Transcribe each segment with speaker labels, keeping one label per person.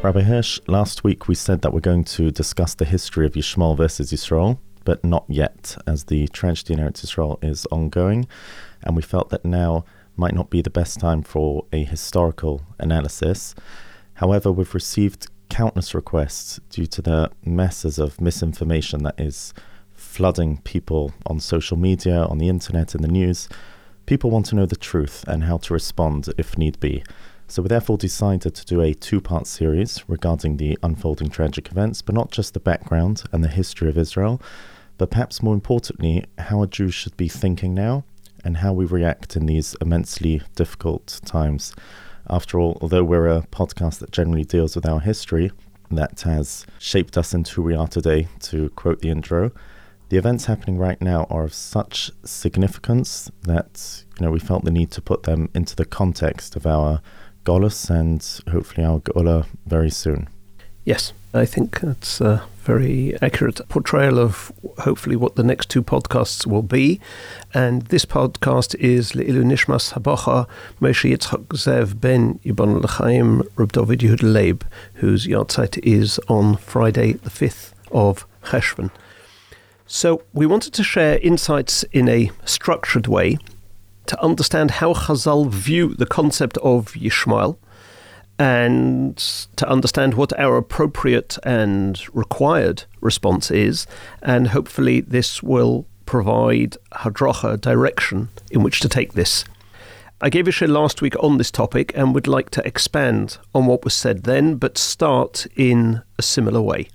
Speaker 1: Rabbi Hirsch, last week we said that we're going to discuss the history of Yishmael versus Yisrael, but not yet, as the tragedy in Eretz Yisrael is ongoing, and we felt that now might not be the best time for a historical analysis. However, we've received countless requests due to the masses of misinformation that is flooding people on social media, on the internet, in the news. People want to know the truth and how to respond if need be. So we therefore decided to do a two part series regarding the unfolding tragic events, but not just the background and the history of Israel, but perhaps more importantly, how a Jew should be thinking now and how we react in these immensely difficult times. After all, although we're a podcast that generally deals with our history, that has shaped us into who we are today, to quote the intro, the events happening right now are of such significance that you know we felt the need to put them into the context of our And hopefully our Gola very soon.
Speaker 2: Yes, I think that's a very accurate portrayal of hopefully what the next two podcasts will be. And this podcast is Le'ilu Nishmas Habacha Moshe Yitzchak Zev Ben Yibon L'chaim Reb David Yehud Leib, whose yahrzeit is on Friday the 5th of Cheshvan. So we wanted to share insights in a structured way to understand how Chazal view the concept of Yishmael and to understand what our appropriate and required response is. And hopefully, this will provide Hadracha direction in which to take this. I gave a shiur last week on this topic and would like to expand on what was said then, but start in a similar way.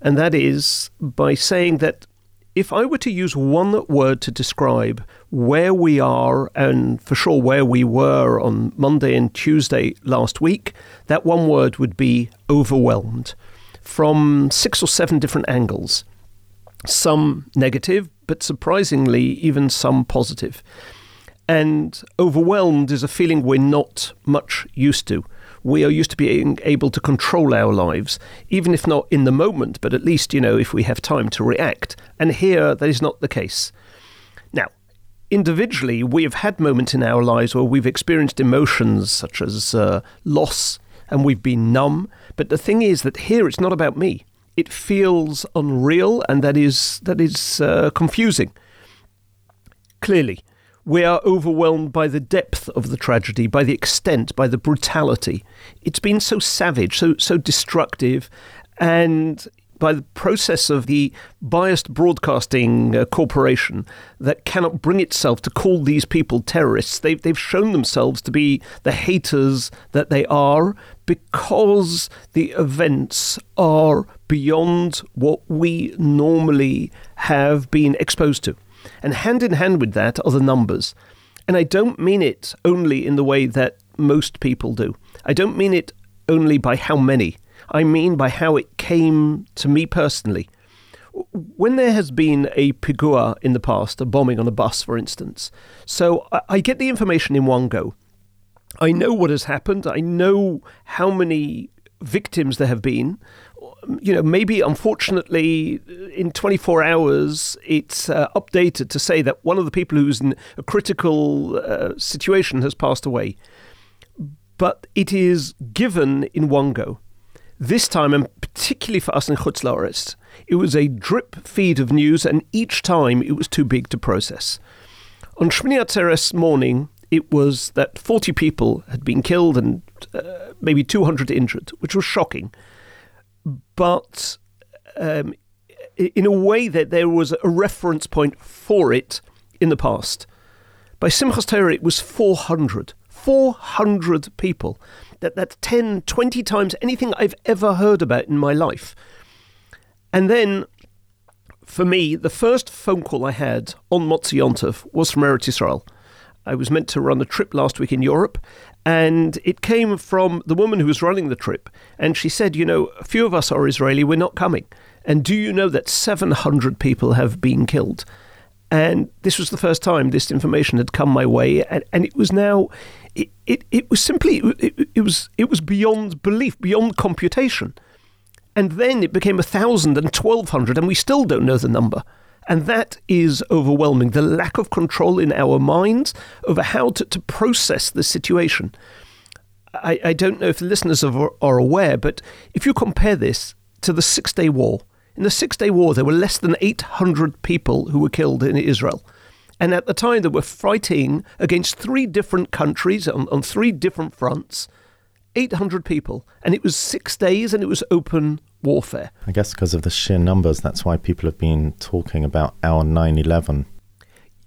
Speaker 2: And that is by saying that if I were to use one word to describe where we are, and for sure where we were on Monday and Tuesday last week, that one word would be overwhelmed from six or seven different angles. Some negative, but surprisingly, even some positive. And overwhelmed is a feeling we're not much used to we are used to being able to control our lives, even if not in the moment, but at least, you know, if we have time to react. And here, that is not the case. Individually, we have had moments in our lives where we've experienced emotions such as uh, loss and we've been numb. But the thing is that here it's not about me. It feels unreal and that is, that is uh, confusing. Clearly, we are overwhelmed by the depth of the tragedy, by the extent, by the brutality. It's been so savage, so so destructive, and by the process of the biased broadcasting uh, corporation that cannot bring itself to call these people terrorists. They've, they've shown themselves to be the haters that they are because the events are beyond what we normally have been exposed to. And hand in hand with that are the numbers. And I don't mean it only in the way that most people do. I don't mean it only by how many. I mean by how it came to me personally. When there has been a pigua in the past, a bombing on a bus, for instance, so I, I get the information in one go. I know what has happened. I know how many victims there have been you know, maybe unfortunately in 24 hours it's uh, updated to say that one of the people who's in a critical uh, situation has passed away. But it is given in one go. This time, and particularly for us in Chutz it was a drip feed of news, and each time it was too big to process. On Shmini Atzeres morning, it was that 40 people had been killed and uh, maybe 200 injured, which was shocking but um, in a way that there was a reference point for it in the past. By Simchas Torah, it was 400. 400 people. That, that's 10, 20 times anything I've ever heard about in my life. And then, for me, the first phone call I had on Motzi Yontov was from Eretz Yisrael. I was meant to run a trip last week in Europe, And it came from the woman who was running the trip. And she said, You know, a few of us are Israeli, we're not coming. And do you know that 700 people have been killed? And this was the first time this information had come my way. And, and it was now, it, it, it was simply, it, it, was, it was beyond belief, beyond computation. And then it became a thousand and twelve hundred, and we still don't know the number. And that is overwhelming. The lack of control in our minds over how to, to process the situation. I, I, don't know if the listeners are, are aware, but if you compare this to the Six Day War, in the Six Day War, there were less than 800 people who were killed in Israel. And at the time, they were fighting against three different countries on, on three different fronts. 800 people. And it was six days and it was open warfare.
Speaker 1: I guess because of the sheer numbers, that's why people have been talking about our 9 11.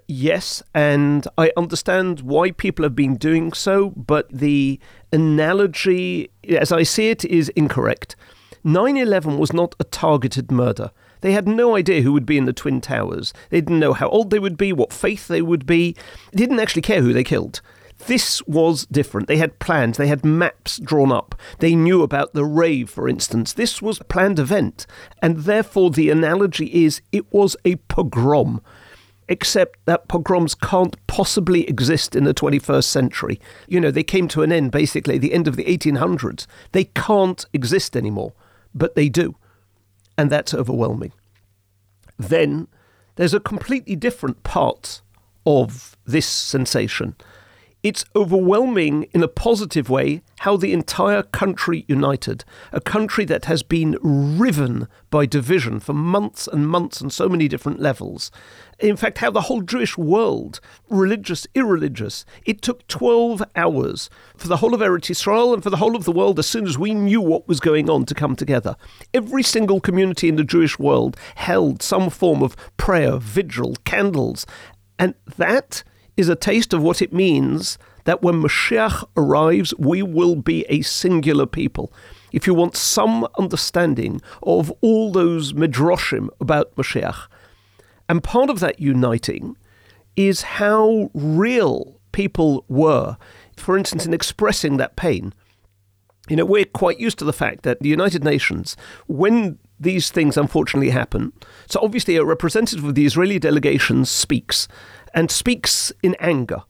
Speaker 2: Yes, and I understand why people have been doing so, but the analogy, as I see it, is incorrect. 9 11 was not a targeted murder. They had no idea who would be in the Twin Towers. They didn't know how old they would be, what faith they would be. They didn't actually care who they killed. This was different. They had plans, they had maps drawn up. They knew about the rave, for instance. This was a planned event, and therefore the analogy is it was a pogrom. Except that pogroms can't possibly exist in the 21st century. You know, they came to an end basically the end of the 1800s. They can't exist anymore, but they do. And that's overwhelming. Then there's a completely different part of this sensation it's overwhelming in a positive way how the entire country united, a country that has been riven by division for months and months on so many different levels. In fact, how the whole Jewish world, religious, irreligious, it took 12 hours for the whole of Eretz Israel and for the whole of the world, as soon as we knew what was going on, to come together. Every single community in the Jewish world held some form of prayer, vigil, candles, and that is a taste of what it means that when Mashiach arrives, we will be a singular people. If you want some understanding of all those midrashim about Mashiach, and part of that uniting is how real people were, for instance, in expressing that pain. You know, we're quite used to the fact that the United Nations, when these things unfortunately happen, so obviously a representative of the Israeli delegation speaks, and speaks in anger.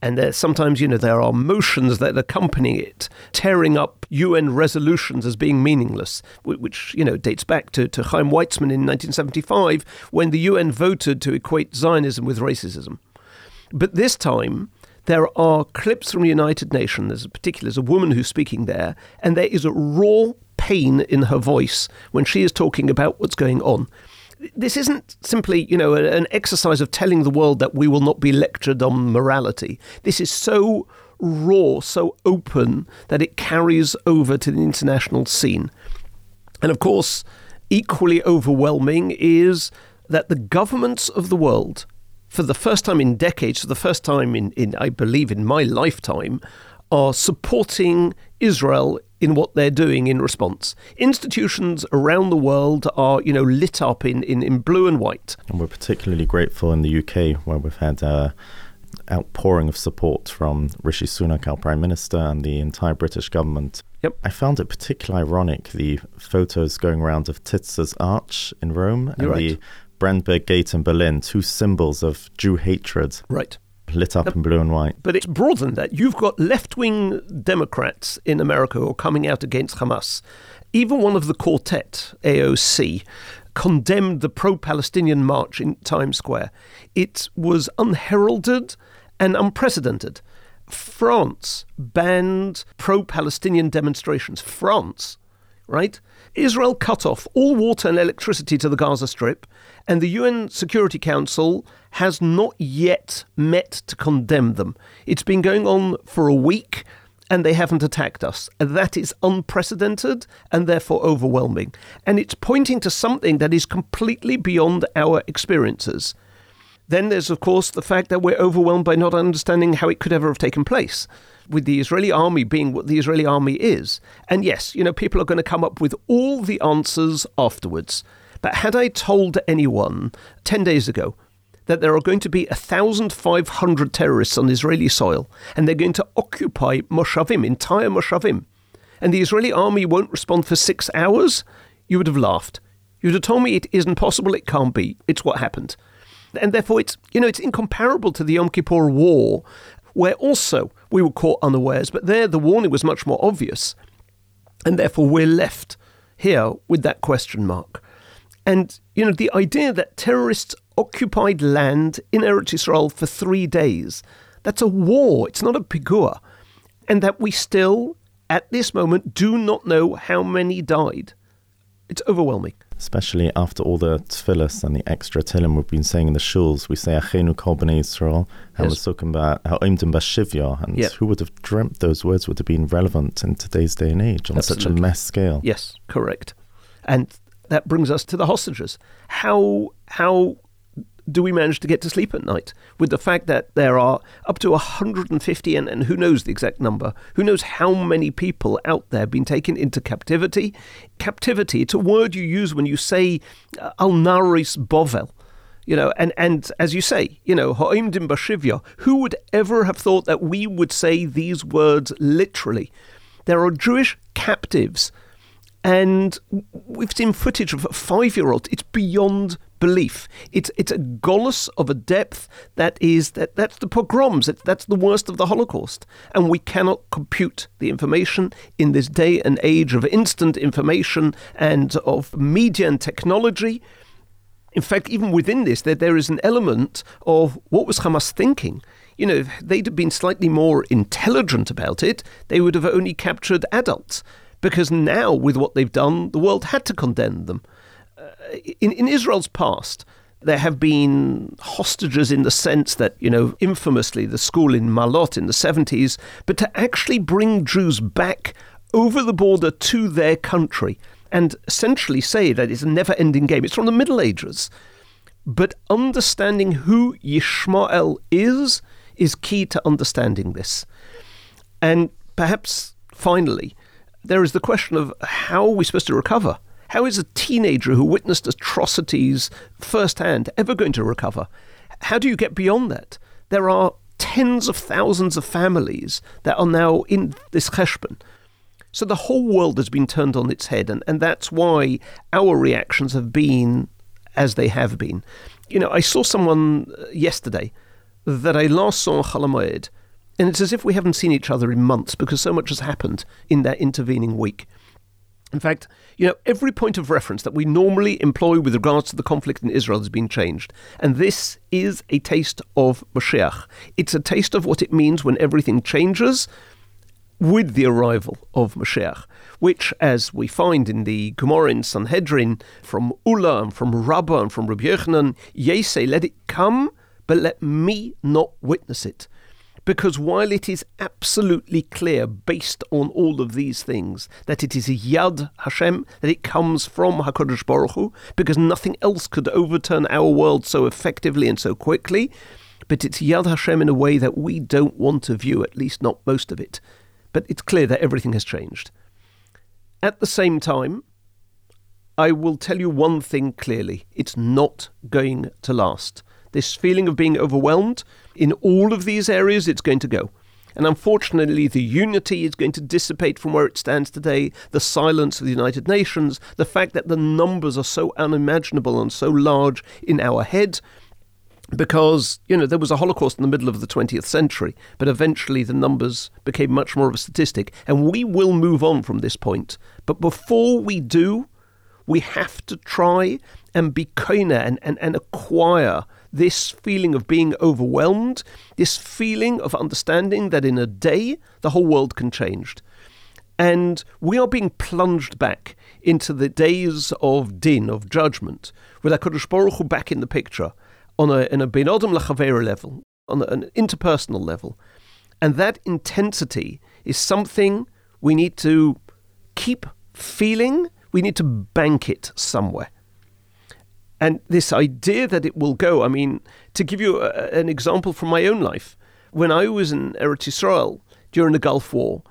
Speaker 2: And there, sometimes, you know, there are motions that accompany it, tearing up UN resolutions as being meaningless, which, you know, dates back to, to Chaim Weizmann in 1975 when the UN voted to equate Zionism with racism. But this time, there are clips from the United Nations. There's a particular, there's a woman who's speaking there, and there is a raw pain in her voice when she is talking about what's going on this isn't simply, you know, an exercise of telling the world that we will not be lectured on morality. This is so raw, so open that it carries over to the international scene. And of course, equally overwhelming is that the governments of the world, for the first time in decades, for the first time in, in I believe, in my lifetime, are supporting Israel in what they're doing in response. Institutions around the world are, you know, lit up in, in, in blue and white.
Speaker 1: And we're particularly grateful in the UK where we've had a outpouring of support from Rishi Sunak, our Prime Minister, and the entire British government.
Speaker 2: Yep.
Speaker 1: I found it particularly ironic the photos going around of Titus's Arch in Rome
Speaker 2: You're
Speaker 1: and
Speaker 2: right.
Speaker 1: the Brandenburg Gate in Berlin, two symbols of Jew hatred.
Speaker 2: Right
Speaker 1: lit up in blue and white.
Speaker 2: But it's broader than that. You've got left wing Democrats in America who are coming out against Hamas. Even one of the quartet, AOC, condemned the pro Palestinian march in Times Square. It was unheralded and unprecedented. France banned pro Palestinian demonstrations. France, right? Israel cut off all water and electricity to the Gaza Strip, and the UN Security Council has not yet met to condemn them. It's been going on for a week and they haven't attacked us. That is unprecedented and therefore overwhelming. And it's pointing to something that is completely beyond our experiences. Then there's, of course, the fact that we're overwhelmed by not understanding how it could ever have taken place, with the Israeli army being what the Israeli army is. And yes, you know, people are going to come up with all the answers afterwards. But had I told anyone 10 days ago that there are going to be 1,500 terrorists on Israeli soil and they're going to occupy Moshavim, entire Moshavim, and the Israeli army won't respond for six hours, you would have laughed. You'd have told me it isn't possible, it can't be. It's what happened. And therefore, it's, you know, it's incomparable to the Yom Kippur War, where also we were caught unawares, but there the warning was much more obvious. And therefore, we're left here with that question mark. And, you know, the idea that terrorists occupied land in Eretz Israel for three days, that's a war, it's not a pigua. And that we still, at this moment, do not know how many died. It's overwhelming.
Speaker 1: Especially after all the tefillas and the extra tehillim we've been saying in the shuls, we say Achenu Kol Bnei Yisrael, and
Speaker 2: Yes.
Speaker 1: we're talking about Ha'oimdim Bashivya, and
Speaker 2: Yeah.
Speaker 1: who would have dreamt those words would have been relevant in today's day and age on such a mass scale?
Speaker 2: Yes, correct. And that brings us to the hostages. How how do we manage to get to sleep at night? With the fact that there are up to 150 and, and who knows the exact number who knows how many people out there being taken into captivity? Captivity it's a word you use when you say uh, al naris bovel. You know and and as you say you know who would ever have thought that we would say these words literally? There are jewish captives and we've seen footage of a five-year-old. It's beyond belief. It's it's a golus of a depth that is that that's the pogroms. It, that's the worst of the Holocaust, and we cannot compute the information in this day and age of instant information and of media and technology. In fact, even within this, there, there is an element of what was Hamas thinking. You know, if they'd have been slightly more intelligent about it, they would have only captured adults. Because now, with what they've done, the world had to condemn them. Uh, in, in Israel's past, there have been hostages in the sense that, you know, infamously the school in Malot in the 70s, but to actually bring Jews back over the border to their country and essentially say that it's a never ending game. It's from the Middle Ages. But understanding who Yishmael is is key to understanding this. And perhaps finally, there is the question of how are we supposed to recover? How is a teenager who witnessed atrocities firsthand ever going to recover? How do you get beyond that? There are tens of thousands of families that are now in this cheshbon. So the whole world has been turned on its head, and, and that's why our reactions have been as they have been. You know, I saw someone uh, yesterday that I last saw on Chalamoed, and it's as if we haven't seen each other in months because so much has happened in that intervening week. In fact, you know, every point of reference that we normally employ with regards to the conflict in Israel has been changed. And this is a taste of Mashiach. It's a taste of what it means when everything changes with the arrival of Mashiach, which, as we find in the Gemara in Sanhedrin, from Ula and from Rabbah and from Rabbi Yochanan, yea, say, let it come, but let me not witness it. Because while it is absolutely clear, based on all of these things, that it is Yad Hashem, that it comes from HaKadosh Baruch Hu, because nothing else could overturn our world so effectively and so quickly, but it's Yad Hashem in a way that we don't want to view, at least not most of it. But it's clear that everything has changed. At the same time, I will tell you one thing clearly it's not going to last. This feeling of being overwhelmed, in all of these areas, it's going to go. And unfortunately, the unity is going to dissipate from where it stands today. The silence of the United Nations, the fact that the numbers are so unimaginable and so large in our head, because, you know, there was a Holocaust in the middle of the 20th century, but eventually the numbers became much more of a statistic. And we will move on from this point. But before we do, we have to try and be koina and, and, and acquire this feeling of being overwhelmed, this feeling of understanding that in a day the whole world can change. And we are being plunged back into the days of din, of judgment, with HaKadosh Baruch Hu back in the picture on a, in a Ben Adam Lachavera level, on an interpersonal level. And that intensity is something we need to keep feeling, we need to bank it somewhere. And this idea that it will go, I mean, to give you a, an example from my own life, when I was in Eretz Israel during the Gulf War,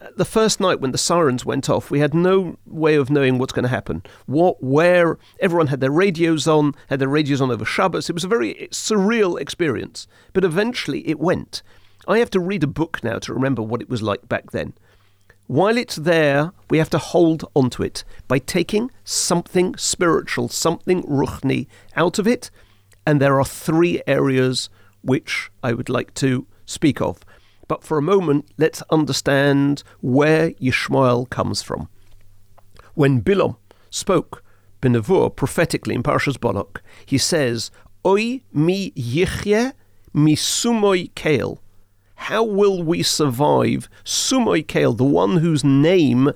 Speaker 2: uh, the first night when the sirens went off, we had no way of knowing what's going to happen. What, where, everyone had their radios on, had their radios on over Shabbos. It was a very eh, surreal experience. But eventually it went. I have to read a book now to remember what it was like back then. While it's there, we have to hold onto it by taking something spiritual, something ruchni out of it. And there are three areas which I would like to speak of. But for a moment, let's understand where Yishmael comes from. When Bilam spoke Benavur prophetically in Parshas Balak, he says, Oi mi yichye mi sumoy kale. How will we survive Sumoy Kale, the one whose name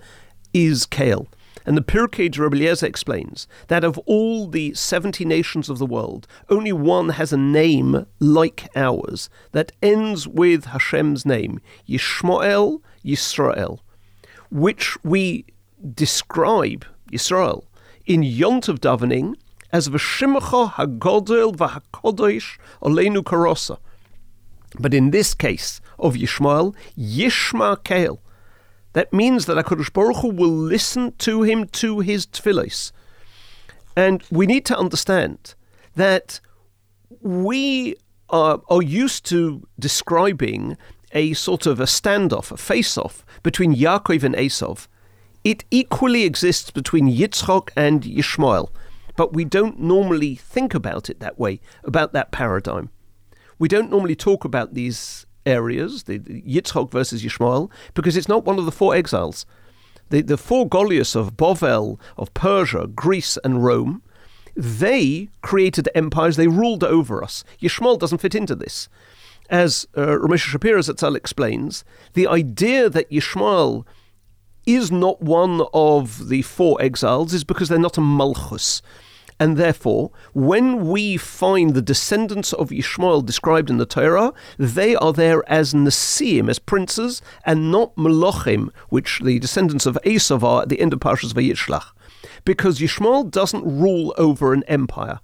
Speaker 2: is Kale? And the Pirkei Eliezer explains that of all the 70 nations of the world, only one has a name like ours that ends with Hashem's name, Yishmael Yisrael, which we describe, Yisrael, in Yontav davening as V'shimacha HaGodel V'HaKodesh Oleinu Karosa. But in this case of Yishmael, Yishma Kale, that means that HaKadosh Baruch Hu will listen to him to his tefillos. And we need to understand that we are, are used to describing a sort of a standoff, a face-off between Yaakov and Esav. It equally exists between Yitzchok and Yishmael, but we don't normally think about it that way, about that paradigm. We don't normally talk about these areas, the, the versus Yishmael, because it's not one of the four exiles. The, the four galuyos of Bovel, of Persia, Greece, and Rome, they created empires, they ruled over us. Yishmael doesn't fit into this. As uh, Rav Moshe Shapiro Zatzal explains, the idea that Yishmael is not one of the four exiles is because they're not a malchus. And therefore, when we find the descendants of Ishmael described in the Torah, they are there as Nasiim, as princes, and not Melochim, which the descendants of Esav are at the end of Parshas Vayishlach. Because Yishmael doesn't rule over an empire,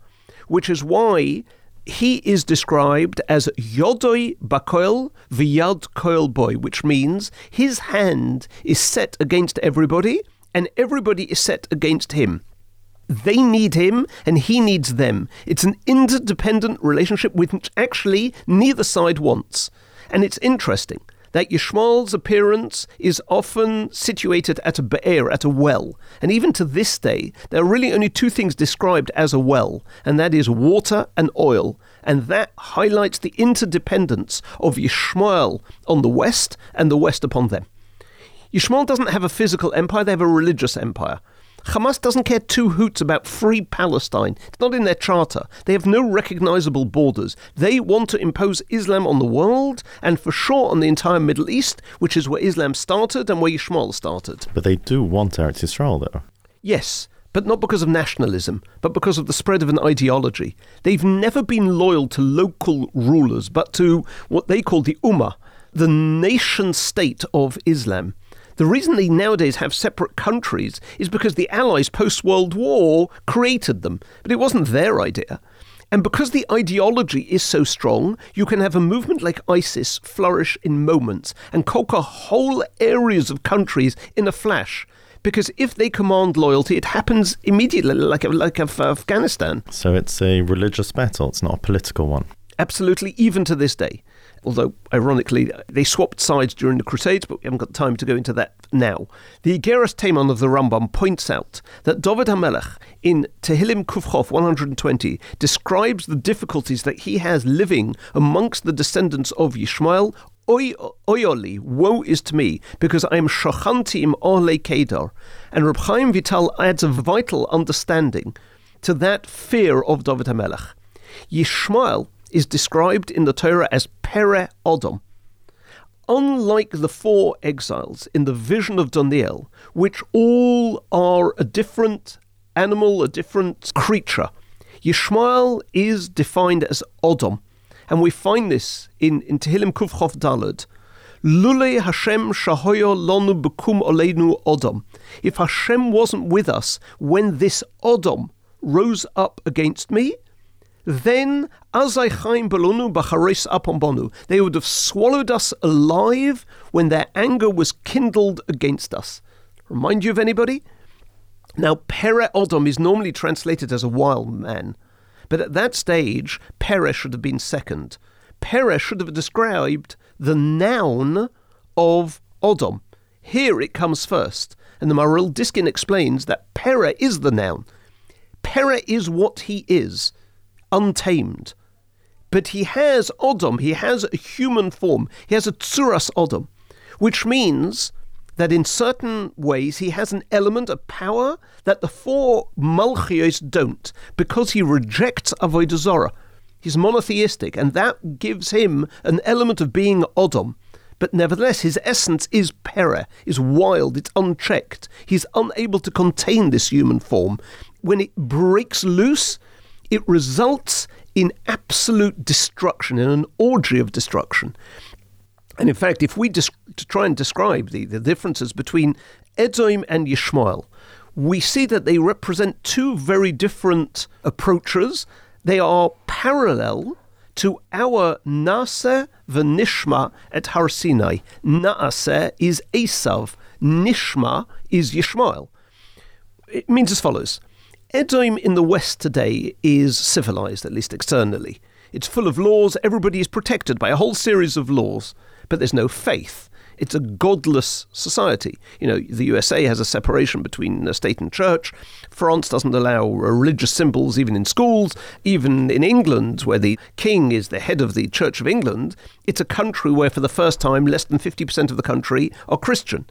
Speaker 2: which is why he is described as Yodoi Bakoil Vyad Koil Boy, which means his hand is set against everybody and everybody is set against him. They need him and he needs them. It's an interdependent relationship which actually neither side wants. And it's interesting that Yishmael's appearance is often situated at a be'er, at a well. And even to this day, there are really only two things described as a well, and that is water and oil. And that highlights the interdependence of Yishmael on the west and the west upon them. Yishmael doesn't have a physical empire, they have a religious empire. Hamas doesn't care two hoots about free Palestine. It's not in their charter. They have no recognizable borders. They want to impose Islam on the world and for sure on the entire Middle East, which is where Islam started and where Yishmael started.
Speaker 1: But they do want Eretz Yisrael, though.
Speaker 2: Yes, but not because of nationalism, but because of the spread of an ideology. They've never been loyal to local rulers, but to what they call the Ummah, the nation state of Islam. The reason they nowadays have separate countries is because the Allies post World War created them, but it wasn't their idea. And because the ideology is so strong, you can have a movement like ISIS flourish in moments and conquer whole areas of countries in a flash. Because if they command loyalty, it happens immediately, like like Afghanistan.
Speaker 1: So it's a religious battle. It's not a political one.
Speaker 2: Absolutely, even to this day although ironically they swapped sides during the Crusades, but we haven't got time to go into that now. The Igeras Teiman of the Rambam points out that David HaMelech in Tehillim Kufchof 120 describes the difficulties that he has living amongst the descendants of Yishmael Oy, oyoli, woe is to me, because I am shochanti im ole kedar. And Reb Chaim Vital adds a vital understanding to that fear of David HaMelech. Yishmael is described in the Torah as Pere Odom. Unlike the four exiles in the vision of Daniel, which all are a different animal, a different creature, Yishmael is defined as Odom. And we find this in, in Tehillim Kufchof Dalad. Lule Hashem shahoyo lonu bekum oleinu Odom. If Hashem wasn't with us when this Odom rose up against me, then Azai Chaim Balonu Bacharis they would have swallowed us alive when their anger was kindled against us. Remind you of anybody? Now, Pere Odom is normally translated as a wild man, but at that stage, Pere should have been second. Pere should have described the noun of Odom. Here it comes first, and the Maril Diskin explains that Pere is the noun. Pere is what he is, untamed. But he has Odom, he has a human form, he has a Tsuras Odom, which means that in certain ways he has an element of power that the four Malchios don't, because he rejects Avodah. He's monotheistic, and that gives him an element of being Odom. But nevertheless, his essence is pere, is wild, it's unchecked. He's unable to contain this human form. When it breaks loose, it results in absolute destruction, in an orgy of destruction. And in fact, if we to try and describe the, the differences between Edom and Yishmael, we see that they represent two very different approaches. They are parallel to our Nase v'Nishma at Har Sinai. Nase is Esav, Nishma is Yishmael. It means as follows Edom in the West today is civilized, at least externally. It's full of laws, everybody is protected by a whole series of laws but there's no faith. It's a godless society. You know, the USA has a separation between state and church. France doesn't allow religious symbols even in schools. Even in England, where the king is the head of the Church of England, it's a country where for the first time less than 50% of the country are Christian.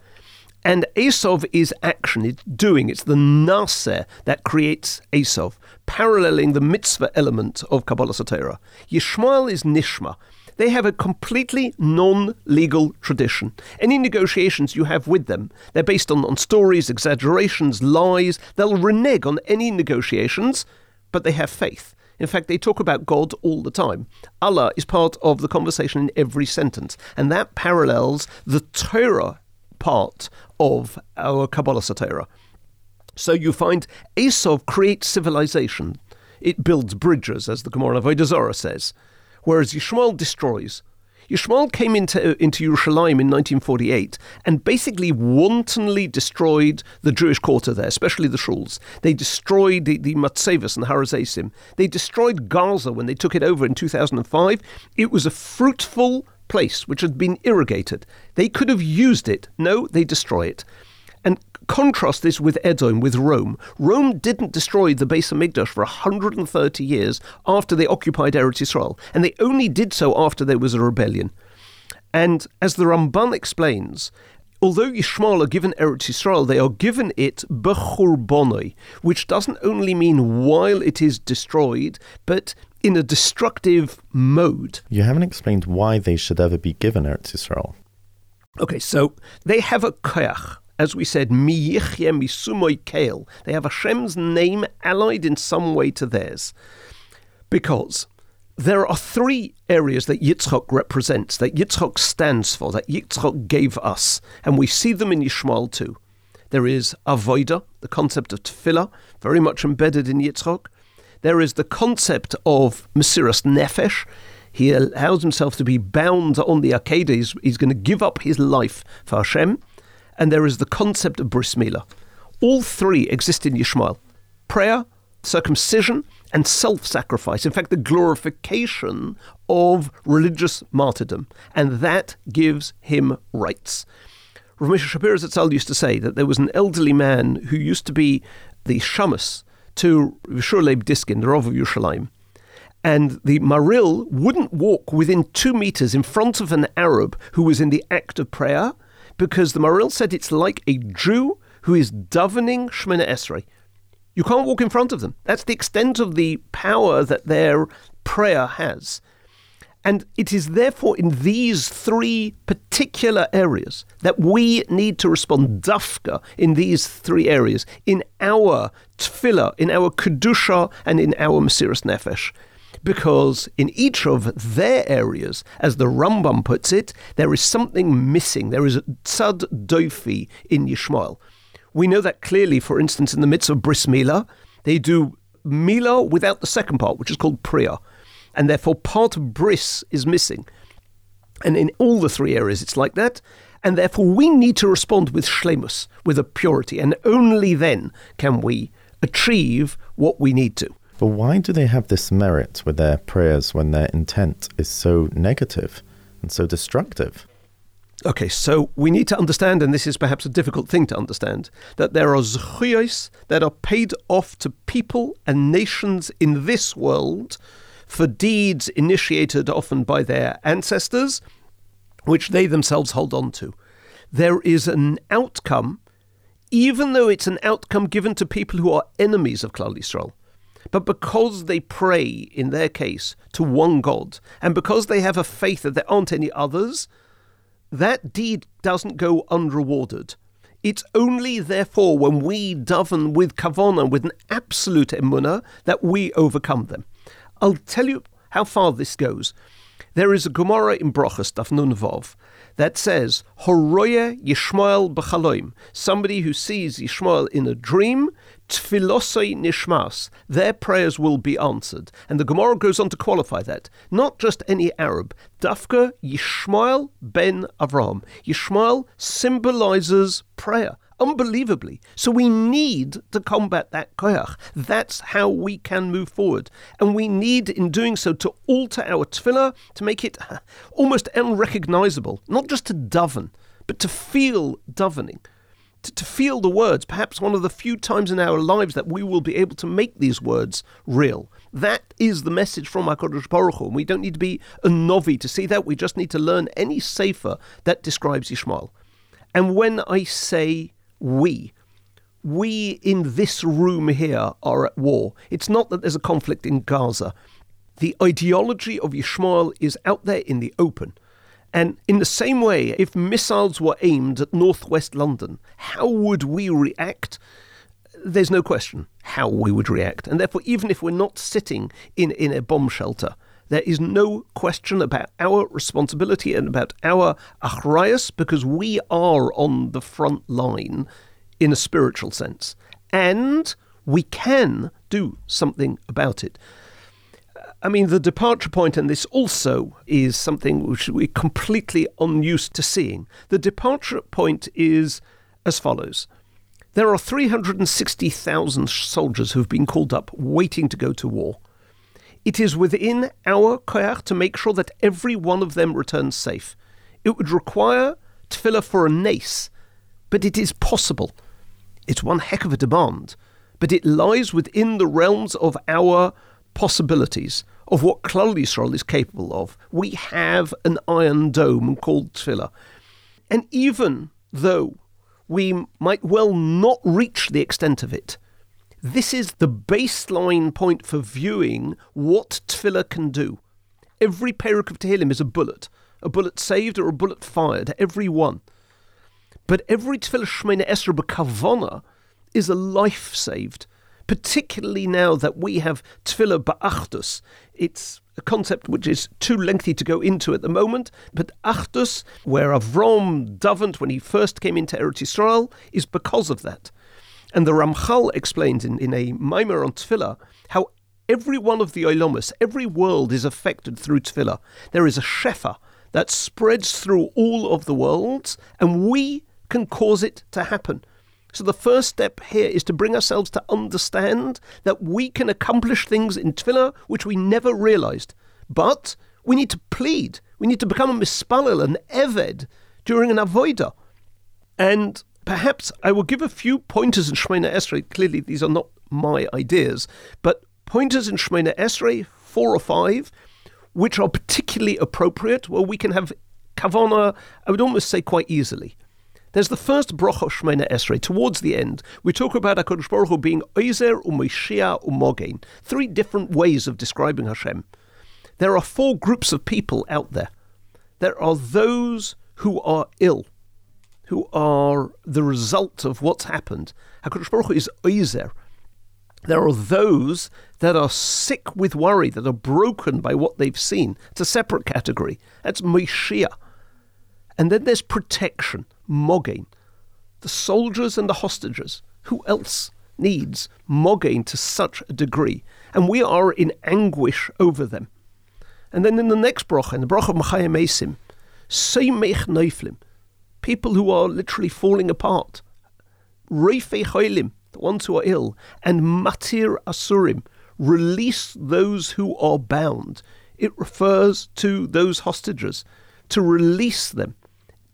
Speaker 2: And Esov is action, it's doing, it's the Naseh that creates Esov, paralleling the mitzvah element of Kabbalas HaTorah. Yishmael is Nishma, they have a completely non legal tradition. Any negotiations you have with them, they're based on, on stories, exaggerations, lies. They'll renege on any negotiations, but they have faith. In fact, they talk about God all the time. Allah is part of the conversation in every sentence, and that parallels the Torah part of our Kabbalas HaTorah. So you find Esau creates civilization. It builds bridges, as the Gemara of Avodah says whereas Yishmael destroys. Yishmael came into, into Yerushalayim in 1948 and basically wantonly destroyed the Jewish quarter there, especially the shuls. They destroyed the, the Matzevis and the Harazesim. They destroyed Gaza when they took it over in 2005. It was a fruitful place which had been irrigated. They could have used it. No, they destroy it. And Contrast this with Edom, with Rome. Rome didn't destroy the Beis Hamikdash for 130 years after they occupied Eretz Yisrael, and they only did so after there was a rebellion. And as the Ramban explains, although Yishmael are given Eretz Yisrael, they are given it b'churbonoi, which doesn't only mean while it is destroyed, but in a destructive mode.
Speaker 1: You haven't explained why they should ever be given Eretz Yisrael.
Speaker 2: Okay, so they have a koyach, as we said, miyichye misumoy kale. They have Hashem's name allied in some way to theirs. Because there are three areas that Yitzchok represents, that Yitzchok stands for, that Yitzchok gave us, and we see them in Yishmael too. There is Avoida, the concept of tefillah, very much embedded in Yitzchok. There is the concept of Mesiras Nefesh. He allows himself to be bound on the Akedah. He's, he's going to give up his life for Hashem and there is the concept of bris milah. All three exist in Yishmael prayer, circumcision, and self sacrifice. In fact, the glorification of religious martyrdom. And that gives him rights. Rav Moshe Shapiro Zatzal used to say that there was an elderly man who used to be the shamus to Shurleib Diskin, the Rav of Yerushalayim. And the Maril wouldn't walk within two meters in front of an Arab who was in the act of prayer because the Maril said it's like a Jew who is davening Shemona Esrei. You can't walk in front of them. That's the extent of the power that their prayer has. And it is therefore in these three particular areas that we need to respond dafka in these three areas, in our tefillah, in our kedusha, and in our mesiras nefesh because in each of their areas, as the Rambam puts it, there is something missing. There is a tzad dofi in Yishmael. We know that clearly, for instance, in the midst of bris milah, they do Mila without the second part, which is called Priya. And therefore, part of bris is missing. And in all the three areas, it's like that. And therefore, we need to respond with shlemus, with a purity. And only then can we achieve what we need to.
Speaker 1: But why do they have this merit with their prayers when their intent is so negative and so destructive?
Speaker 2: Okay, so we need to understand, and this is perhaps a difficult thing to understand, that there are zchuyos that are paid off to people and nations in this world for deeds initiated often by their ancestors, which they themselves hold on to. There is an outcome, even though it's an outcome given to people who are enemies of Klal. But because they pray, in their case, to one God, and because they have a faith that there aren't any others, that deed doesn't go unrewarded. It's only therefore when we daven with kavana, with an absolute emunah, that we overcome them. I'll tell you how far this goes. There is a Gemara in Brochus, Daf Nun Vov, that says, Horoya Yishmael b'chaloim, somebody who sees Yishmael in a dream, tfilosoi nishmas, their prayers will be answered. And the Gemara goes on to qualify that. Not just any Arab, Dafka Yishmael ben Avram. Yishmael symbolizes prayer unbelievably. So we need to combat that koyach. That's how we can move forward. And we need, in doing so, to alter our tefillah to make it uh, almost unrecognizable, not just to daven, but to feel davening. To, to feel the words, perhaps one of the few times in our lives that we will be able to make these words real. That is the message from HaKadosh Baruch Hu. We don't need to be a novi to see that. We just need to learn any sefer that describes Yishmael. And when I say we. We in this room here are at war. It's not that there's a conflict in Gaza. The ideology of Yishmael is out there in the open. And in the same way, if missiles were aimed at northwest London, how would we react? There's no question how we would react. And therefore, even if we're not sitting in, in a bomb shelter, there is no question about our responsibility and about our achrayas because we are on the front line in a spiritual sense. And we can do something about it. I mean, the departure point, and this also is something which we're completely unused to seeing. The departure point is as follows There are 360,000 soldiers who've been called up waiting to go to war. It is within our koyach to make sure that every one of them returns safe. It would require tefillah for a nace, but it is possible. It's one heck of a demand, but it lies within the realms of our possibilities, of what Klal Yisrael is capable of. We have an iron dome called tefillah. And even though we might well not reach the extent of it, this is the baseline point for viewing what tefillah can do. Every perek of Tehillim is a bullet, a bullet saved or a bullet fired, every one. But every tefillah shmena esra b'kavona is a life saved, particularly now that we have tefillah ba'achdus. It's a concept which is too lengthy to go into at the moment, but Achdus, where Avram davened when he first came into Eretz Yisrael, is because of that. And the Ramchal explains in, in a Maimer on Tefillah how every one of the Oilomus, every world is affected through Tefillah. There is a Shefa that spreads through all of the worlds, and we can cause it to happen. So the first step here is to bring ourselves to understand that we can accomplish things in Tefillah which we never realized. But we need to plead. We need to become a mispalel, an eved, during an avoida. And Perhaps I will give a few pointers in Shemona Esrei. Clearly, these are not my ideas, but pointers in Shemona Esrei, four or five, which are particularly appropriate, where we can have kavana, I would almost say quite easily. There's the first bracha Shemona Esrei. Towards the end, we talk about HaKadosh Baruch Hu being Oizer, Umeshia, Umogen. Three different ways of describing Hashem. There are four groups of people out there. There are those who are ill who are the result of what's happened. HaKadosh Baruch Hu is Oizer. There are those that are sick with worry, that are broken by what they've seen. It's a separate category. That's Meshia. And then there's protection, Mogain. The soldiers and the hostages. Who else needs mogain to such a degree, and we are in anguish over them. And then in the next bracha, in the bracha of Machayim Esim, Seimech Neiflim, people who are literally falling apart, Reifei Choilim, the ones who are ill, and Matir Asurim, release those who are bound. It refers to those hostages, to release them.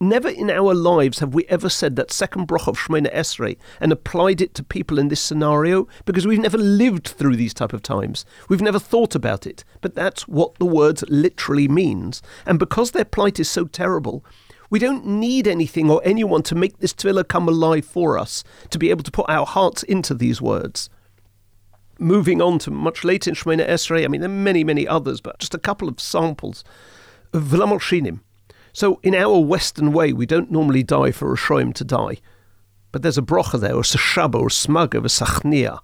Speaker 2: Never in our lives have we ever said that second bracha of Shemona Esrei and applied it to people in this scenario because we've never lived through these type of times. We've never thought about it, but that's what the words literally means. And because their plight is so terrible, we don't need anything or anyone to make this tefillah come alive for us to be able to put our hearts into these words. Moving on to much later in Shemona Esrei, I mean, there are many, many others, but just a couple of samples. V'lamol Shinim, so, in our Western way, we don't normally die for a shoim to die. But there's a brocha there, or sashaba, or smug, or a sachnia.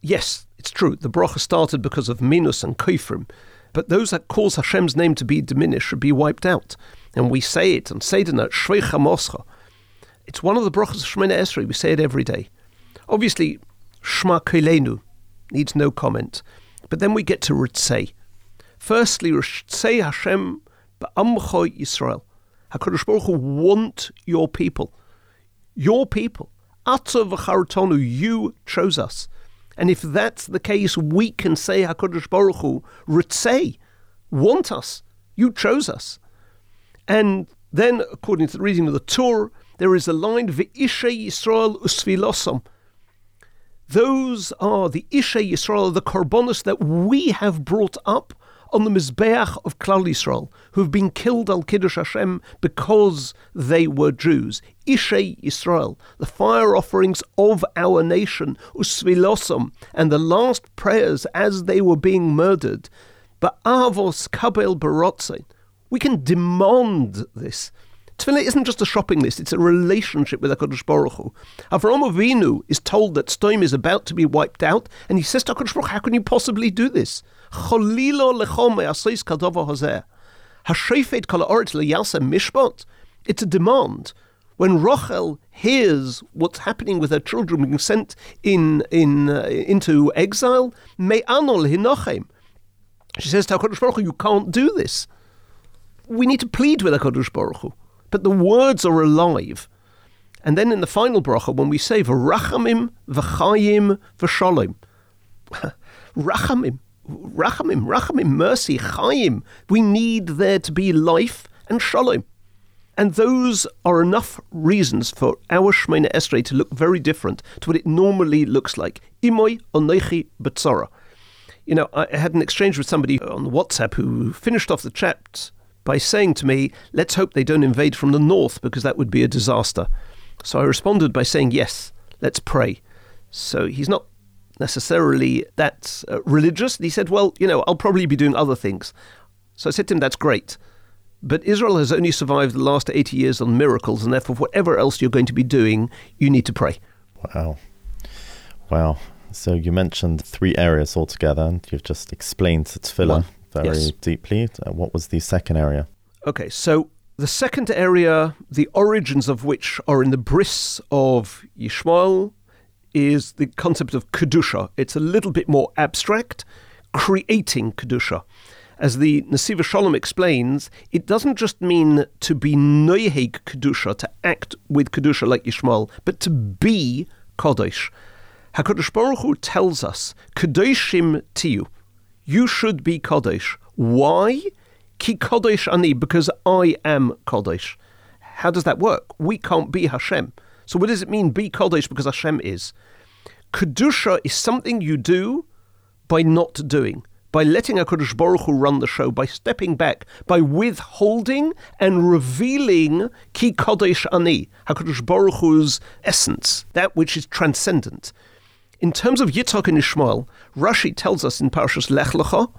Speaker 2: Yes, it's true, the brocha started because of Minus and Kofrim, but those that cause Hashem's name to be diminished should be wiped out. And we say it and on Seder Shveicha Moscha. It's one of the brachas of Shemona Esrei, we say it every day. Obviously, Shma Kelenu needs no comment. But then we get to Ritzei. Firstly, Ritzei Hashem Ba'amcho Yisrael. HaKadosh Baruch Hu want your people. Your people. Ata v'chartonu, you chose us. And if that's the case, we can say HaKadosh Baruch Hu, Ritzei, want us. You chose us. And then, according to the reading of the Torah, there is a line, V'ishe Yisrael usvilosam. Those are the Ishe Yisrael, the korbanos that we have brought up on the Mizbeach of Klal Yisrael, who have been killed al Kiddush Hashem because they were Jews. Ishe Yisrael, the fire offerings of our nation, Usvilosam, and the last prayers as they were being murdered. But Avos Kabel Barotze. We can demand this. Tefillah isn't just a shopping list, it's a relationship with HaKadosh Baruch Hu. Avram Avinu is told that Stoim is about to be wiped out, and he says to HaKadosh Baruch how can you possibly do this? Cholilo lechome asois kadova hazeh. Hashefet kol liyasa mishpat. It's a demand. When Rochel hears what's happening with her children being sent in, in, uh, into exile, me'anol hinochem. She says to HaKadosh Baruch Hu, you can't do this. We need to plead with HaKadosh Baruch Hu. But the words are alive. And then in the final bracha, when we say v'rachamim v'chayim v'shalom, rachamim, rachamim, rachamim, mercy, chayim. We need there to be life and shalom. And those are enough reasons for our Shemona Esrei to look very different to what it normally looks like. Imoy onechi betzara. You know, I had an exchange with somebody on WhatsApp who finished off the chat by saying to me, let's hope they don't invade from the north because that would be a disaster. So I responded by saying, yes, let's pray. So he's not necessarily that uh, religious. And he said, Well, you know, I'll probably be doing other things. So I said to him, That's great. But Israel has only survived the last 80 years on miracles, and therefore, whatever else you're going to be doing, you need to pray.
Speaker 1: Wow. Wow. So you mentioned three areas altogether, and you've just explained tefillah very yes. deeply. Uh, what was the second area?
Speaker 2: Okay, so the second area, the origins of which are in the bris of Yishmael, is the concept of Kedusha. It's a little bit more abstract, creating Kedusha. As the Nesivos Shalom explains, it doesn't just mean to be Noyheg Kedusha, to act with Kedusha like Yishmael, but to be Kodesh. HaKadosh Baruch Hu tells us, Kedoshim Tiyu, you should be Kodesh. Why? Ki Kodesh Ani, because I am Kodesh. How does that work? We can't be Hashem. So, what does it mean, be Kodesh, because Hashem is? Kedusha is something you do by not doing, by letting HaKadosh Baruch Hu run the show, by stepping back, by withholding and revealing Ki Kodesh Ani, HaKadosh Baruch Hu's essence, that which is transcendent. In terms of Yitzhak and Ishmael, Rashi tells us in Parashas Lech Lecha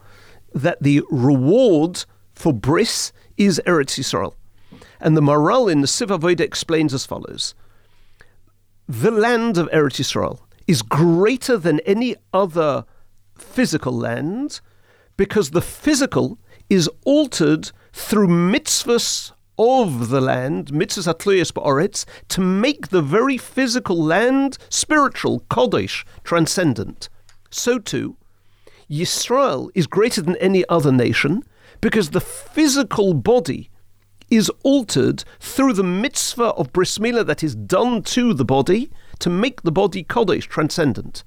Speaker 2: that the reward for bris is Eretz Yisrael. And the Maharal in the Siv Avodah explains as follows The land of Eretz Yisrael is greater than any other physical land because the physical is altered through mitzvahs of the land, mitzvahs atluyas ba'oretz, to make the very physical land spiritual, kodesh, transcendent. So too, Yisrael is greater than any other nation because the physical body is altered through the mitzvah of bris milah that is done to the body to make the body kodesh, transcendent.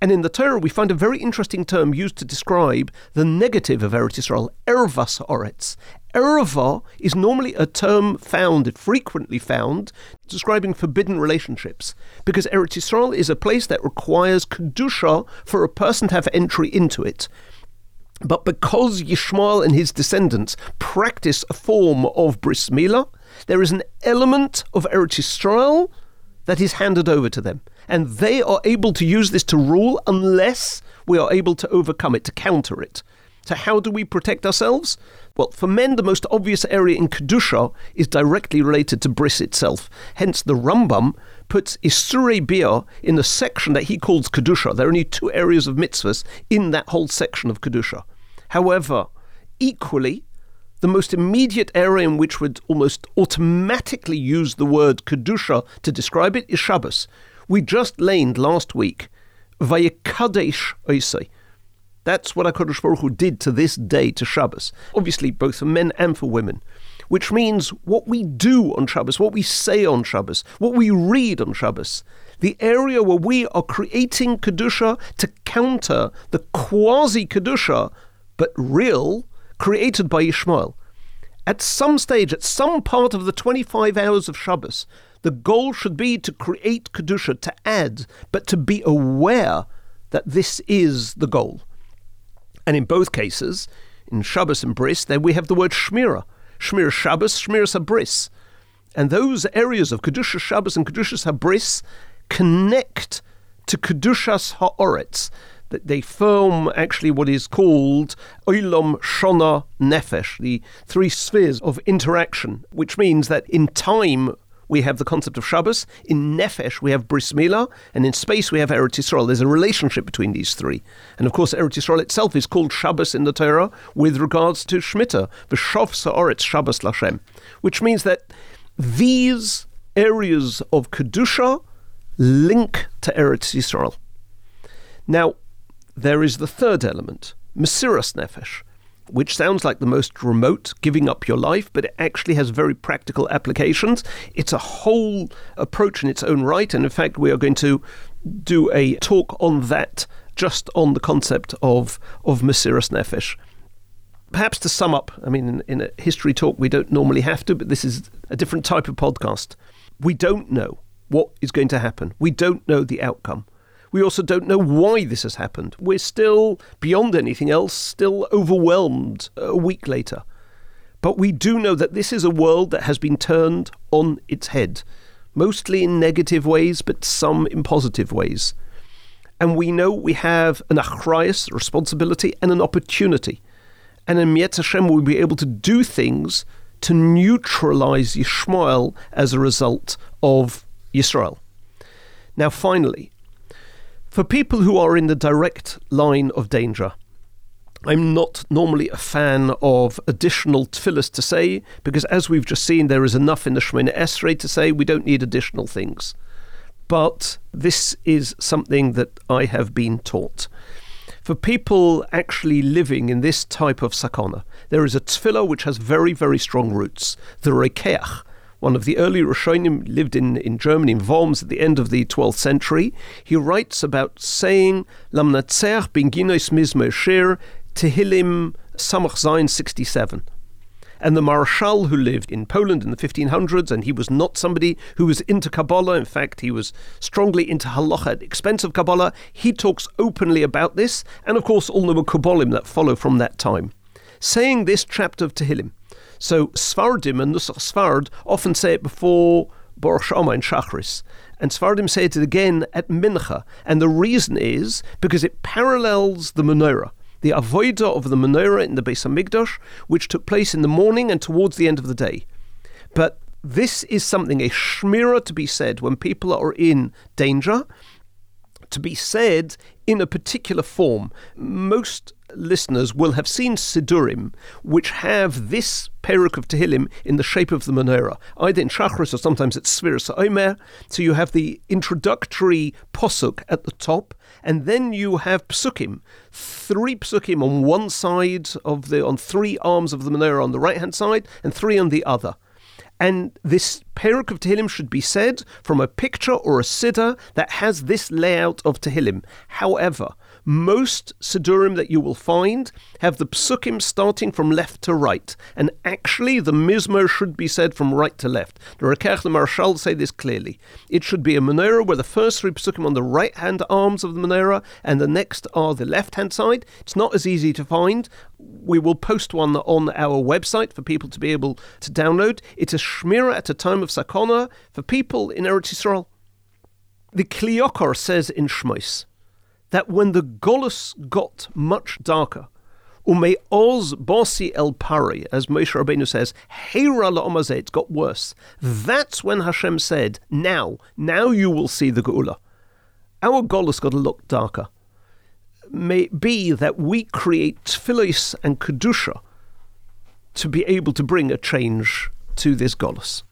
Speaker 2: And in the Torah, we find a very interesting term used to describe the negative of Eretz Yisrael, ervas oretz. Erva is normally a term found, frequently found, describing forbidden relationships, because Eretz Yisrael is a place that requires kedusha for a person to have entry into it. But because Yishmael and his descendants practice a form of bris milah, there is an element of Eretz Yisrael that is handed over to them. And they are able to use this to rule unless we are able to overcome it, to counter it. So, how do we protect ourselves? Well, for men, the most obvious area in Kedusha is directly related to bris itself. Hence, the Rambam puts Isurei Bia in the section that he calls Kedusha. There are only two areas of mitzvahs in that whole section of Kedusha. However, equally, the most immediate area in which we would almost automatically use the word Kedusha to describe it is Shabbos. We just laned last week, Vayikadesh Oisei. That's what HaKadosh Baruch Hu did to this day to Shabbos, obviously both for men and for women, which means what we do on Shabbos, what we say on Shabbos, what we read on Shabbos, the area where we are creating Kedusha to counter the quasi Kedusha, but real, created by Ishmael. At some stage, at some part of the 25 hours of Shabbos, the goal should be to create Kedusha, to add, but to be aware that this is the goal. And in both cases, in Shabbos and Bris, then we have the word Shmira. Shmir Shabbos, Shmir Sabris. And those areas of Kedusha Shabbos and Kedusha Sabris connect to Kedushas Ha'oretz. That they form actually what is called Olam Shona Nefesh, the three spheres of interaction, which means that in time we have the concept of Shabbos. In Nefesh, we have Bris Milah. And in space, we have Eretz Yisrael. There's a relationship between these three. And of course, Eretz Yisrael itself is called Shabbos in the Torah with regards to Shemitah, V'shov Sa'oretz Shabbos Lashem, which means that these areas of Kedusha link to Eretz Yisrael. Now, there is the third element, Mesiras Nefesh which sounds like the most remote, giving up your life, but it actually has very practical applications. It's a whole approach in its own right, and in fact, we are going to do a talk on that just on the concept of, of Mesiras Nefesh. Perhaps to sum up, I mean, in, in a history talk, we don't normally have to, but this is a different type of podcast. We don't know what is going to happen, we don't know the outcome. We also don't know why this has happened. We're still, beyond anything else, still overwhelmed uh, a week later. But we do know that this is a world that has been turned on its head, mostly in negative ways, but some in positive ways. And we know we have an achrayas, responsibility, and an opportunity. And in Mietz Hashem, we'll be able to do things to neutralize Yishmael as a result of Yisrael. Now, finally, for people who are in the direct line of danger, I'm not normally a fan of additional tefillahs to say because, as we've just seen, there is enough in the Shemona Esrei to say we don't need additional things. But this is something that I have been taught. For people actually living in this type of sakana, there is a tefillah which has very, very strong roots, the Rokeach, one of the early Rishonim, lived in, in Germany, in Worms, at the end of the 12th century. He writes about saying, Lam Natseach bin Ginois Mizmor Shir Tehillim Samach Zayin 67. And the Maharshal who lived in Poland in the 1500s, and he was not somebody who was into Kabbalah. In fact, he was strongly into halacha at expense of Kabbalah. He talks openly about this, and of course, all the Kabbalim that follow from that time. Saying this chapter of Tehillim, so Sfardim and Nusach Sfard often say it before Baruch Shama and Shachris. And Sfardim say it again at Mincha. And the reason is because it parallels the menorah, the avodah of the menorah in the Beis Hamikdash, which took place in the morning and towards the end of the day. But this is something, a shmira to be said when people are in danger, to be said in a particular form. Most listeners will have seen Sidurim, which have this peruk of Tehillim in the shape of the menorah, either in Shachris or sometimes it's Sfiras Omer. So you have the introductory posuk at the top, and then you have psukim, three psukim on one side of the, on three arms of the menorah on the right hand side, and three on the other. And this Peruk of Tehillim should be said from a picture or a siddur that has this layout of Tehillim. However, most Siddurim that you will find have the psukim starting from left to right, and actually the Mizmor should be said from right to left. The Rokeach the Maharshal say this clearly. It should be a menorah where the first three psukim on the right hand arms of the menorah and the next are the left hand side. It's not as easy to find. We will post one on our website for people to be able to download. It's a shmira at a time of sakona for people in Eretz Yisrael. The Kli Yakar says in Shmois, that when the Golus got much darker, Ume Oz Bosi El Pari, as Moshe Rabbeinu says, Heira La'omazeh, it got worse. That's when Hashem said, Now, now you will see the Geula. Our Golus got a lot darker. May it be that we create tfilis and kedusha to be able to bring a change to this Golus.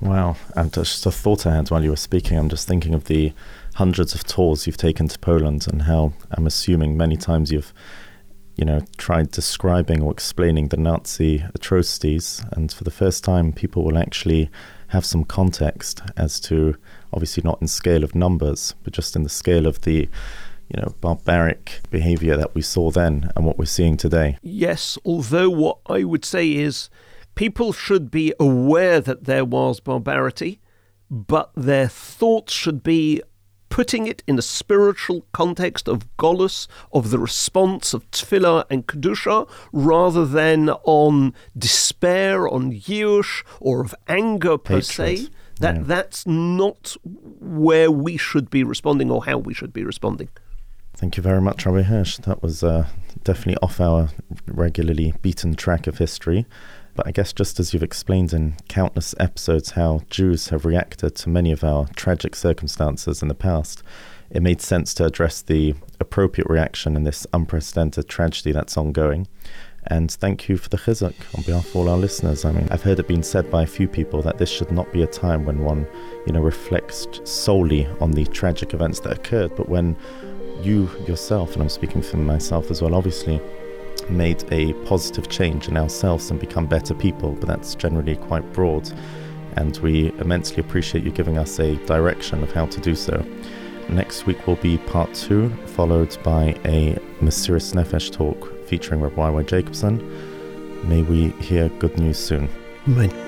Speaker 1: Wow, and just a thought I had while you were speaking. I'm just thinking of the hundreds of tours you've taken to Poland and how I'm assuming many times you've you know tried describing or explaining the Nazi atrocities. And for the first time people will actually have some context as to obviously not in scale of numbers but just in the scale of the you know barbaric behavior that we saw then and what we're seeing today.
Speaker 2: Yes although what i would say is people should be aware that there was barbarity but their thoughts should be putting it in a spiritual context of Golus, of the response of Tefillah and Kedusha, rather than on despair, on Yush, or of anger per
Speaker 1: Hatred.
Speaker 2: se. That
Speaker 1: Yeah.
Speaker 2: that's not where we should be responding or how we should be responding.
Speaker 1: Thank you very much, Rabbi Hirsch. That was uh, definitely off our regularly beaten track of history. But I guess just as you've explained in countless episodes how Jews have reacted to many of our tragic circumstances in the past, it made sense to address the appropriate reaction in this unprecedented tragedy that's ongoing. And thank you for the chizuk on behalf of all our listeners. I mean, I've heard it being said by a few people that this should not be a time when one, you know, reflects solely on the tragic events that occurred, but when you yourself, and I'm speaking for myself as well, obviously, made a positive change in ourselves and become better people, but that's generally quite broad. And we immensely appreciate you giving us a direction of how to do so. Next week will be part two, followed by a Mesiras Nefesh talk featuring Rabbi Y. Jacobson. May we hear good news soon.
Speaker 2: Amen.